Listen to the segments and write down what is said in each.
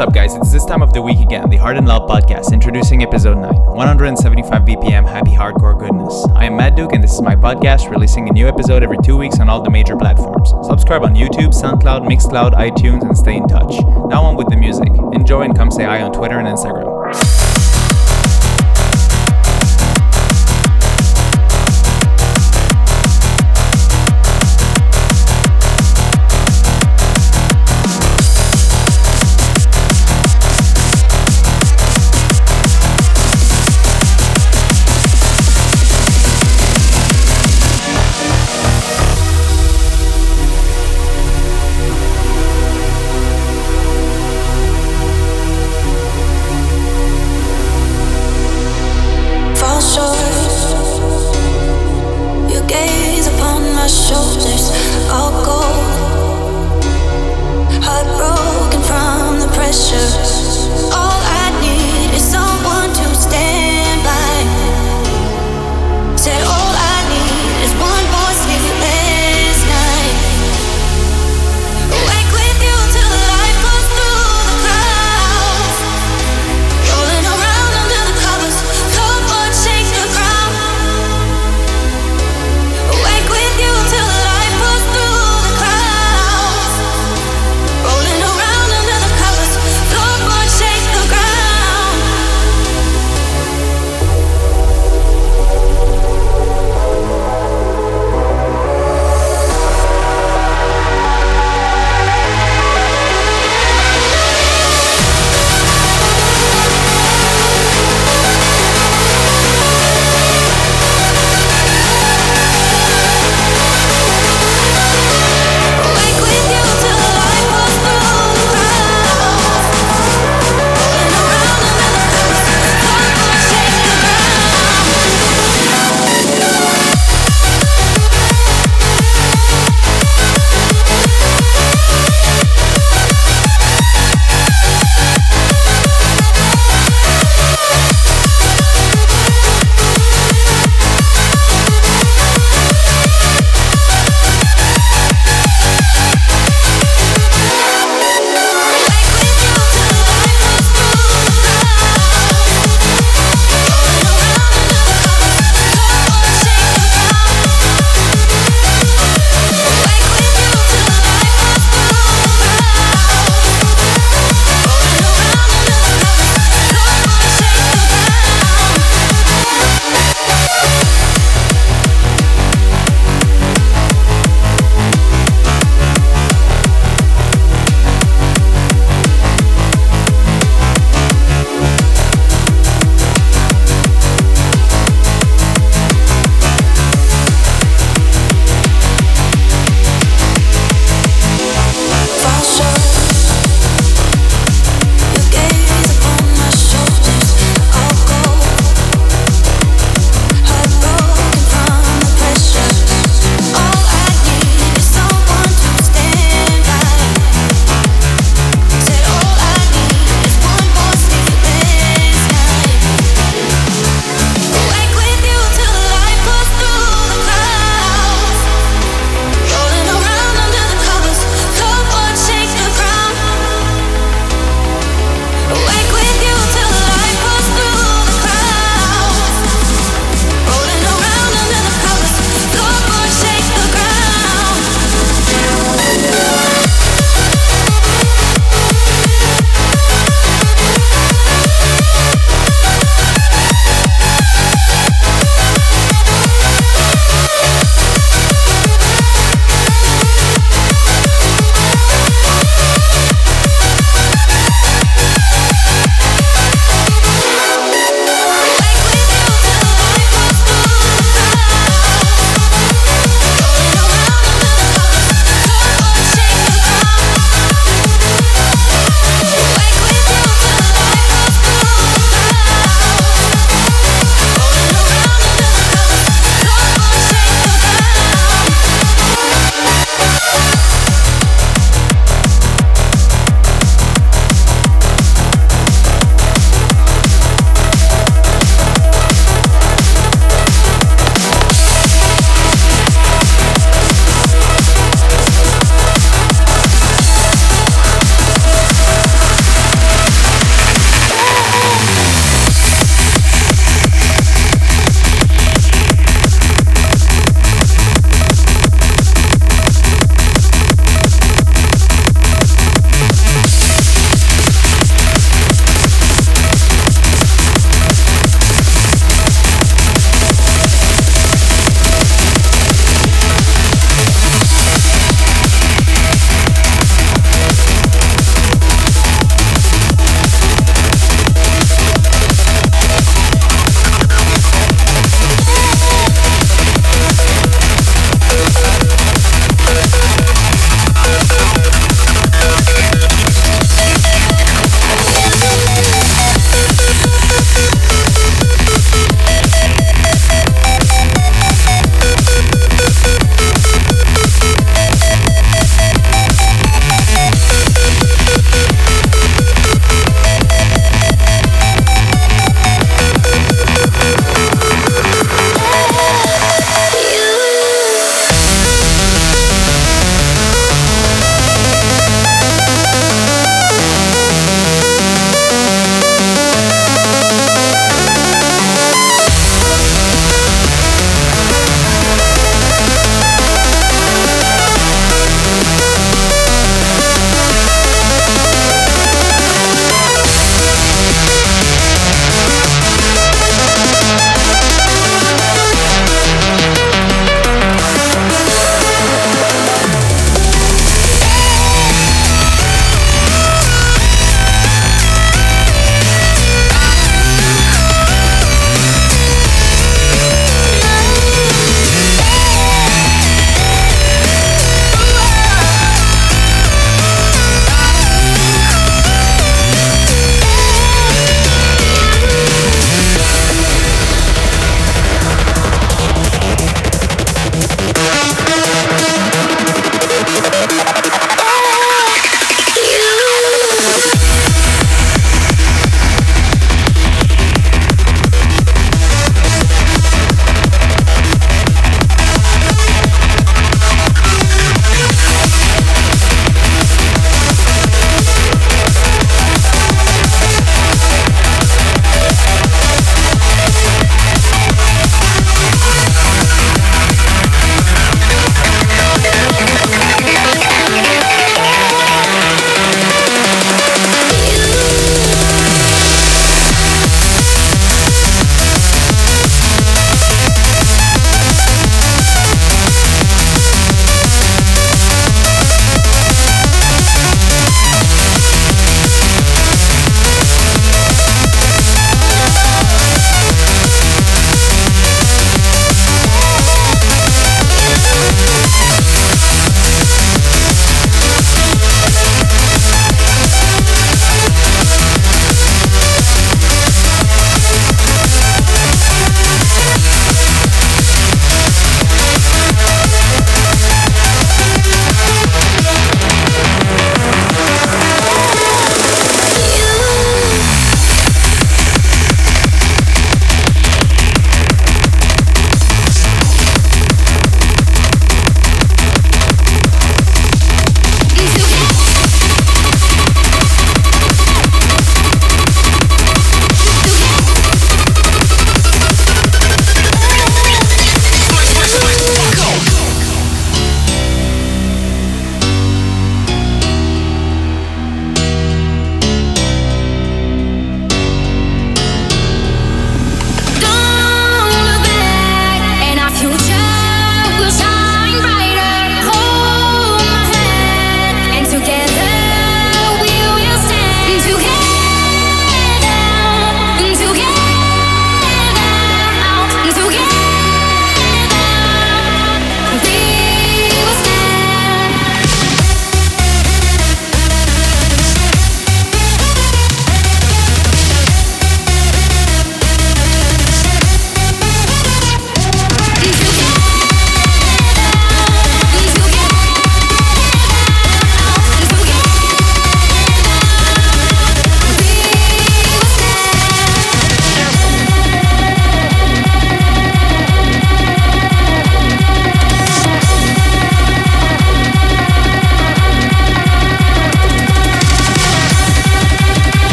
up, guys? It's this time of the week again, the Hard and Loud podcast, introducing episode 9, 175 BPM happy hardcore goodness. I am Matt Duke, and this is my podcast, releasing a new episode every two weeks on all the major platforms. Subscribe on YouTube, SoundCloud, Mixcloud, iTunes, and stay in touch. Now on with the music. Enjoy and come say hi on Twitter and Instagram. precious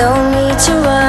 that I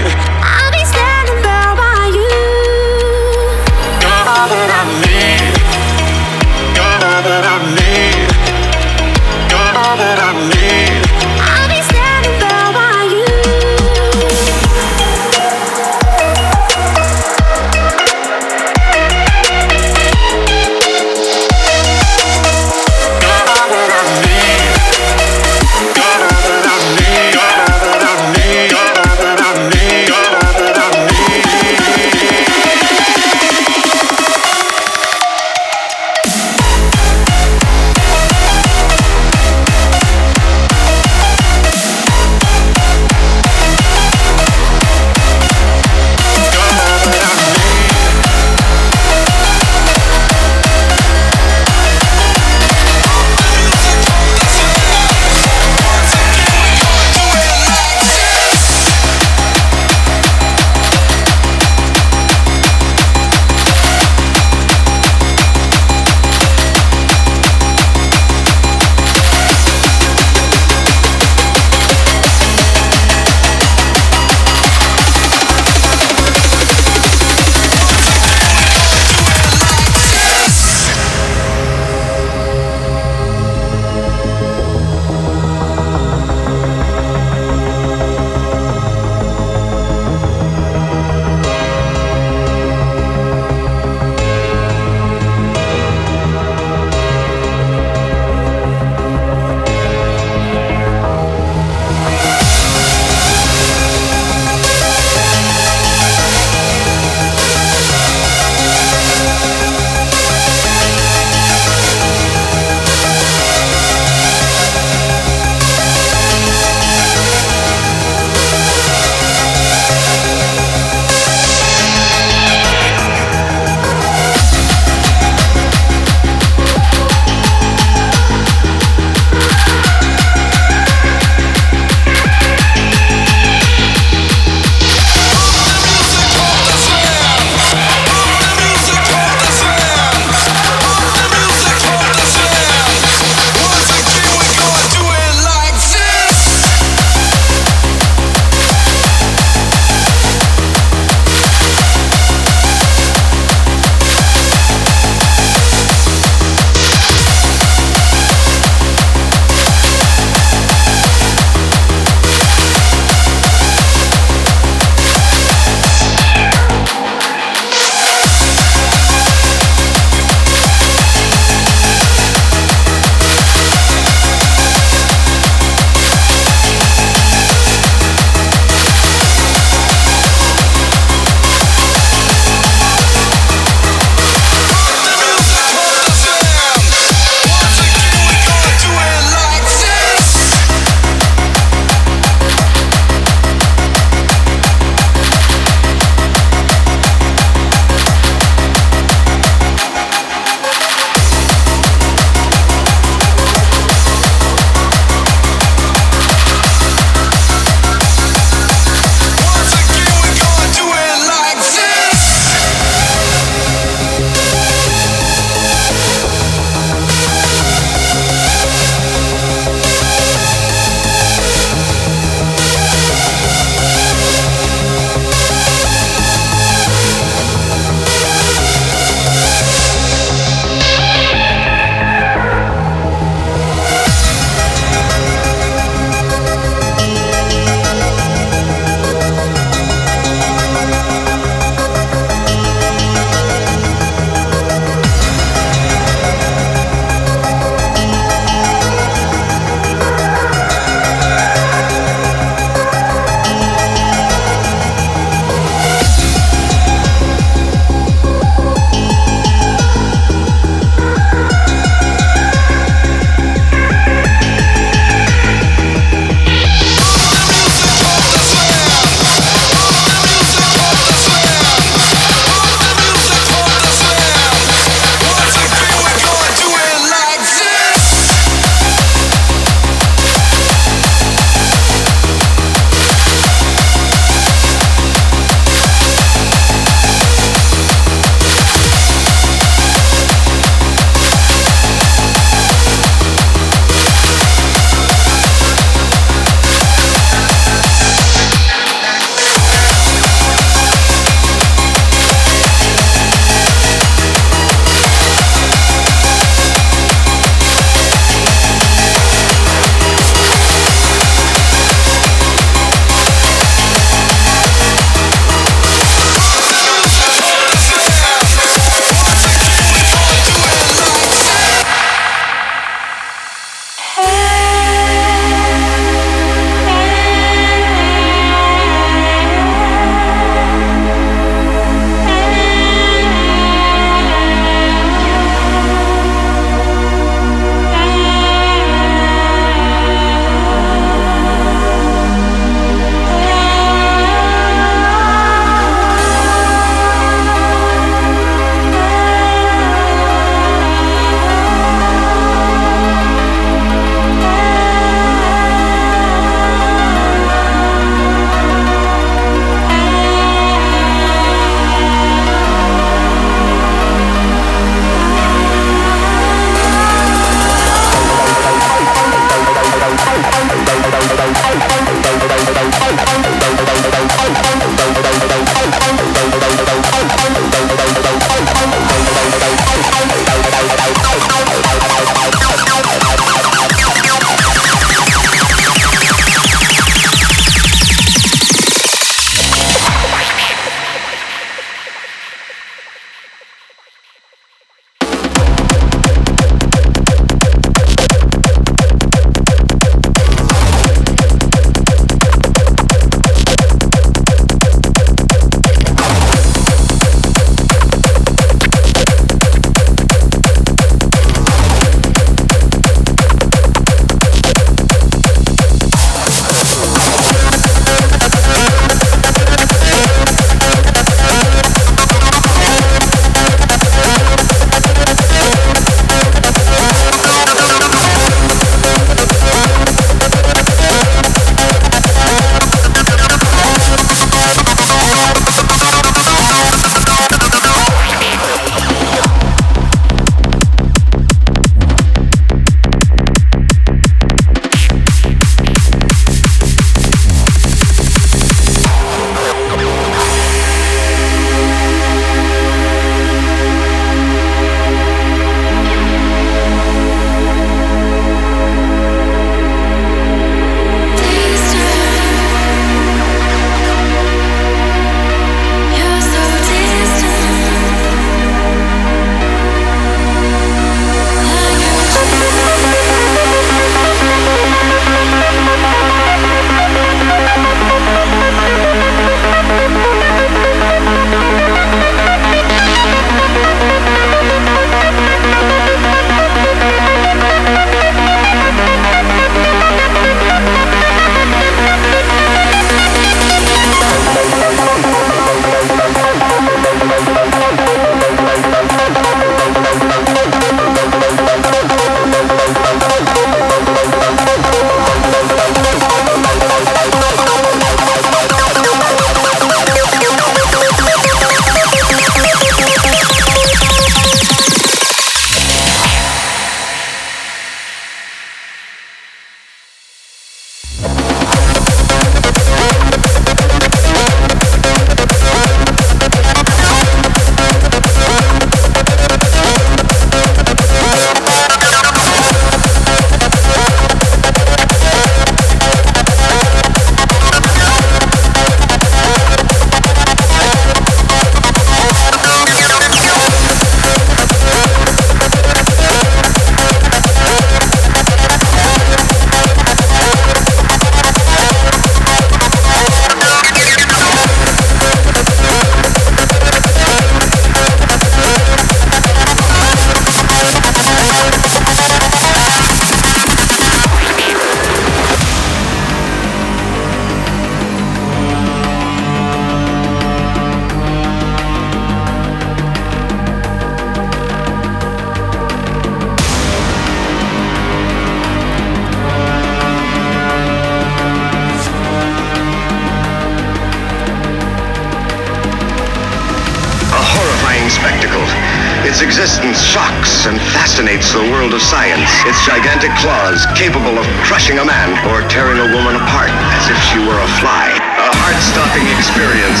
Its gigantic claws capable of crushing a man or tearing a woman apart as if she were a fly. A heart-stopping experience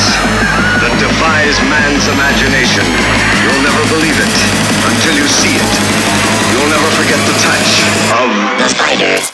that defies man's imagination. You'll never believe it until you see it. You'll never forget the touch of the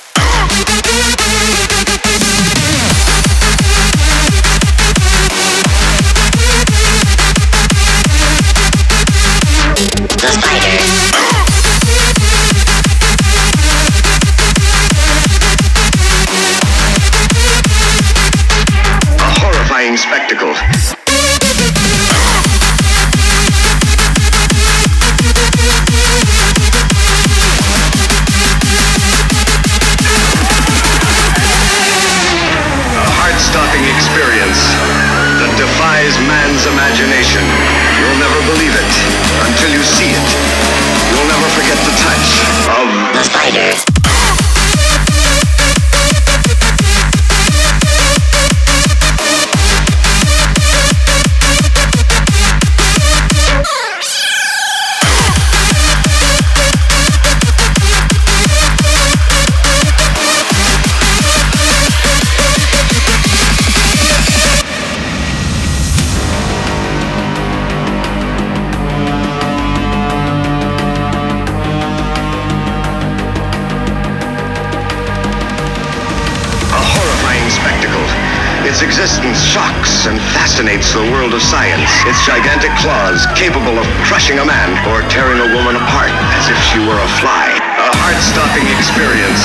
spider. fascinates the world of science. Its gigantic claws capable of crushing a man or tearing a woman apart as if she were a fly. A heart-stopping experience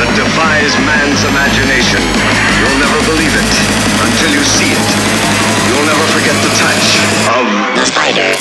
that defies man's imagination. You'll never believe it until you see it. You'll never forget the touch of the spider.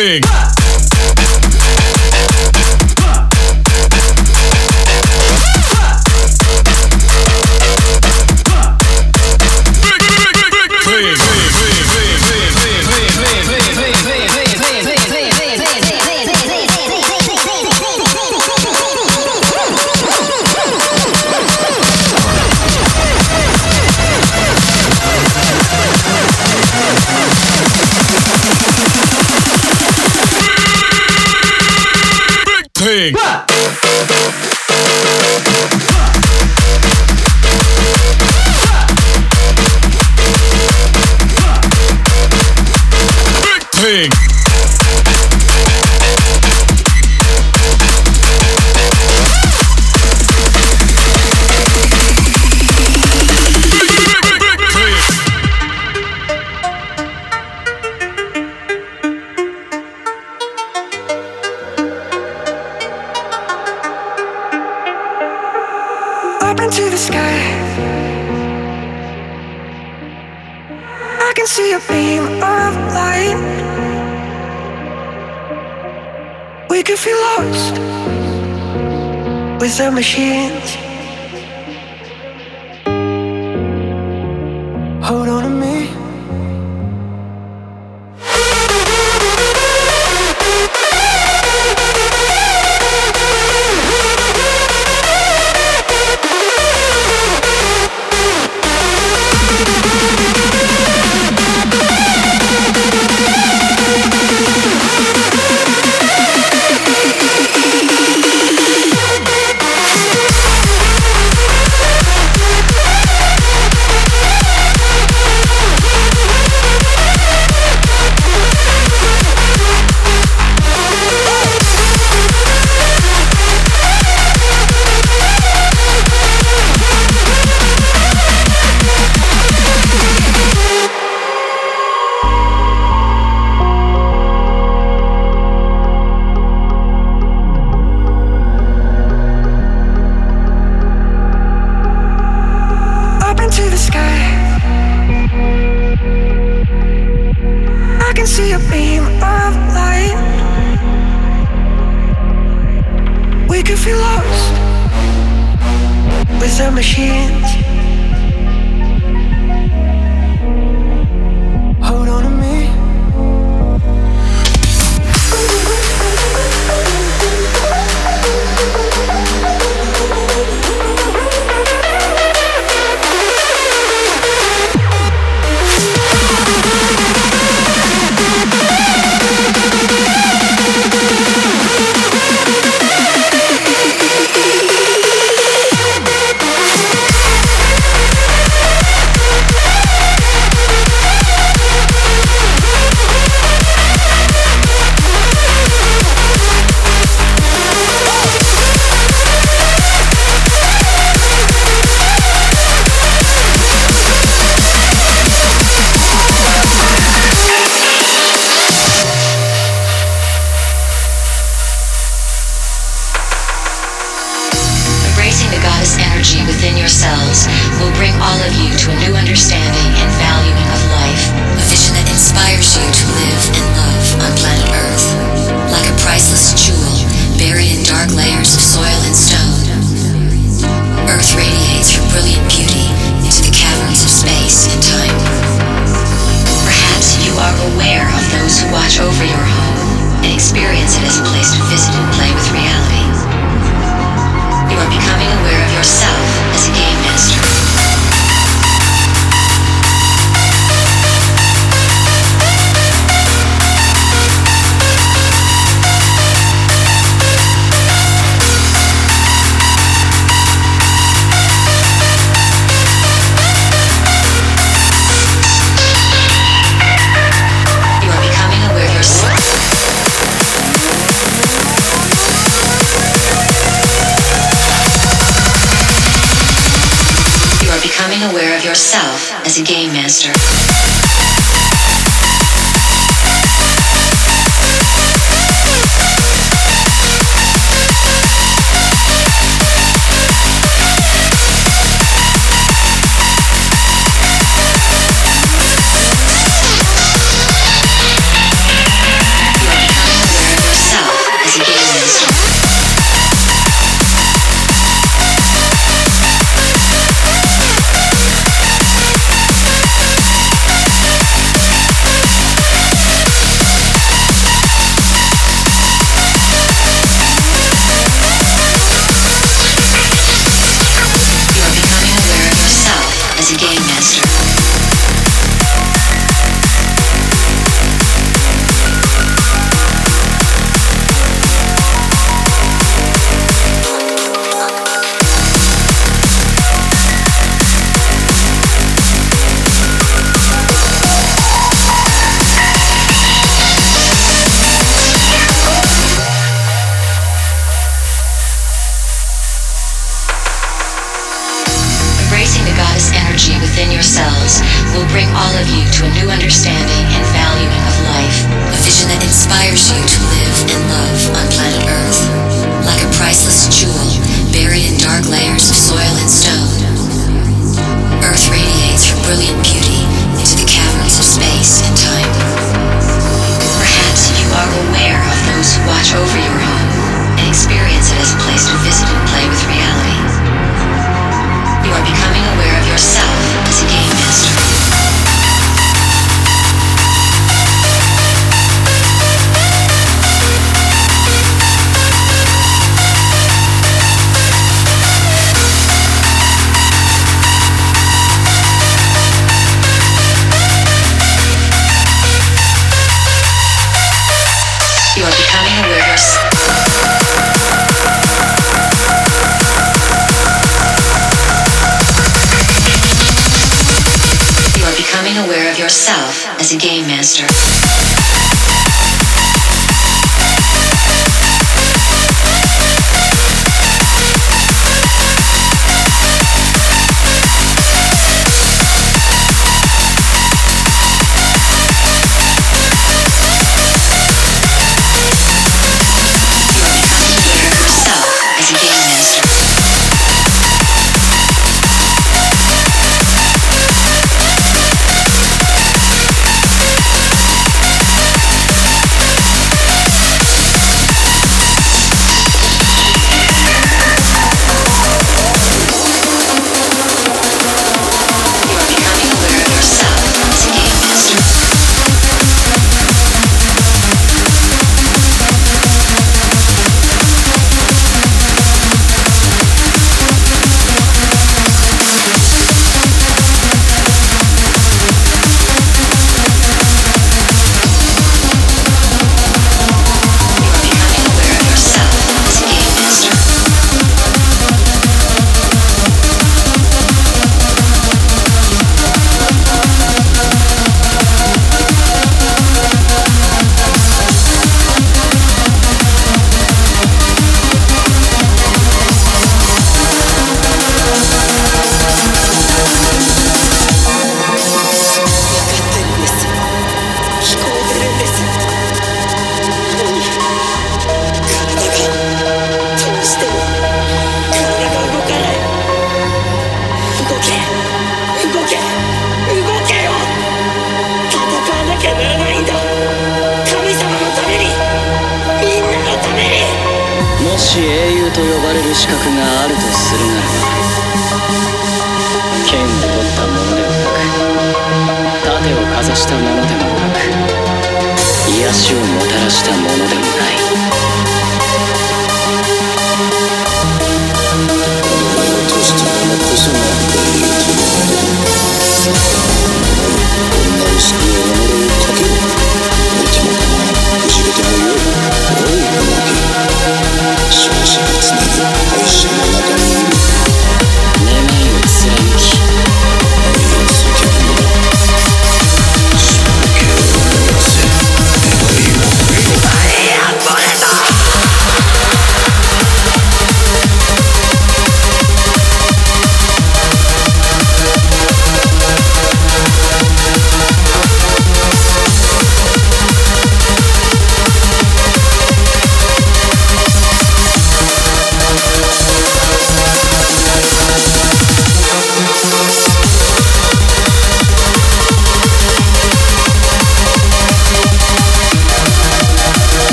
thing. thing.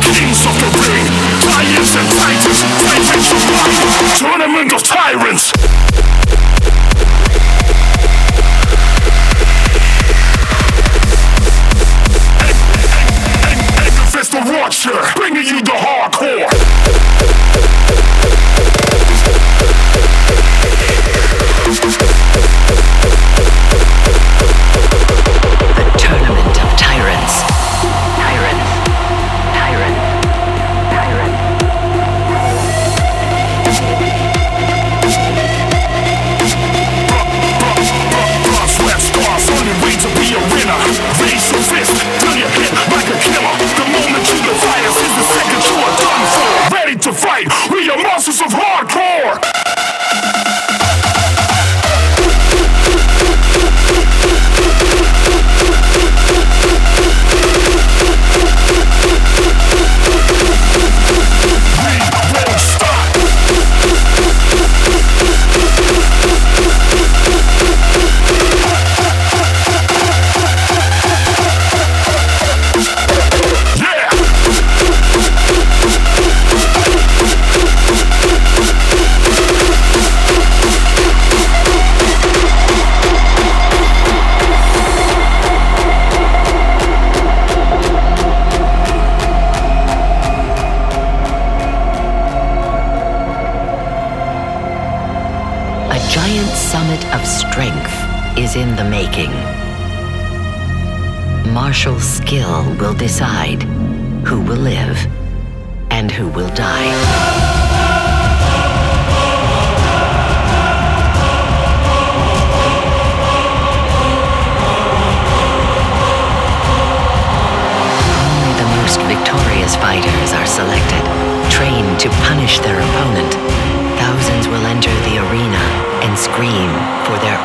kings of the ring, lions and titans, titans of life, tournament of tyrants.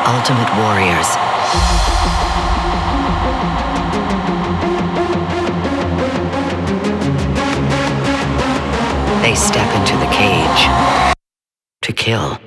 Ultimate Warriors. they step into the cage to kill.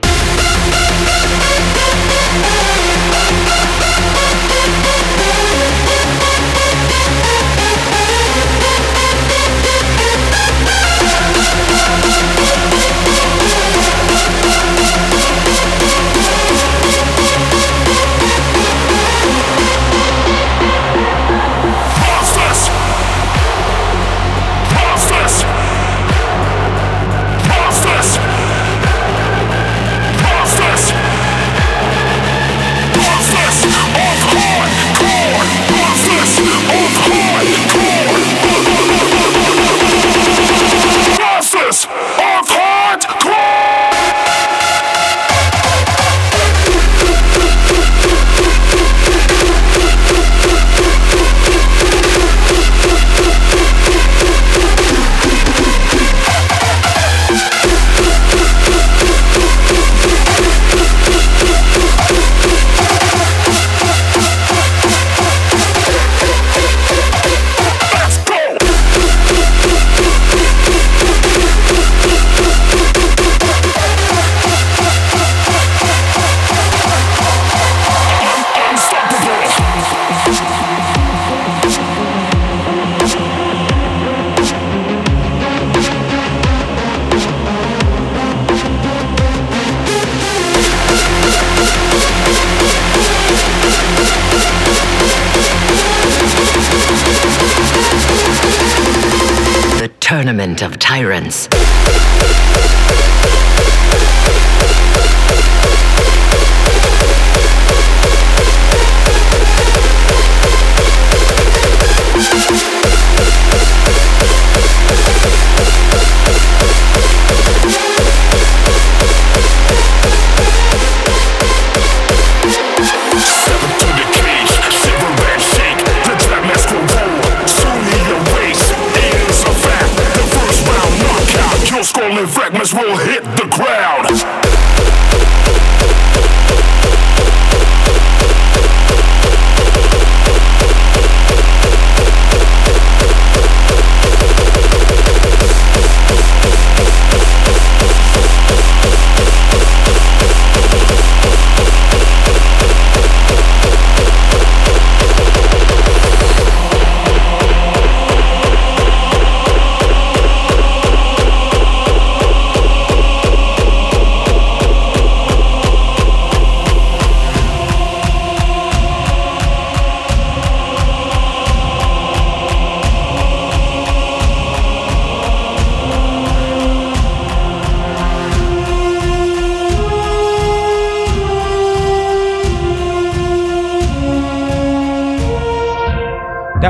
tournament of tyrants.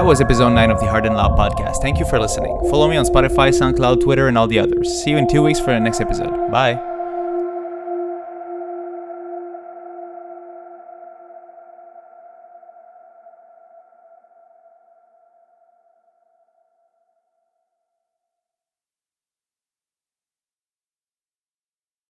Was episode 9 of the Hard and Loud podcast. Thank you for listening. Follow me on Spotify, SoundCloud, Twitter, and all the others. See you in two weeks for the next episode. Bye.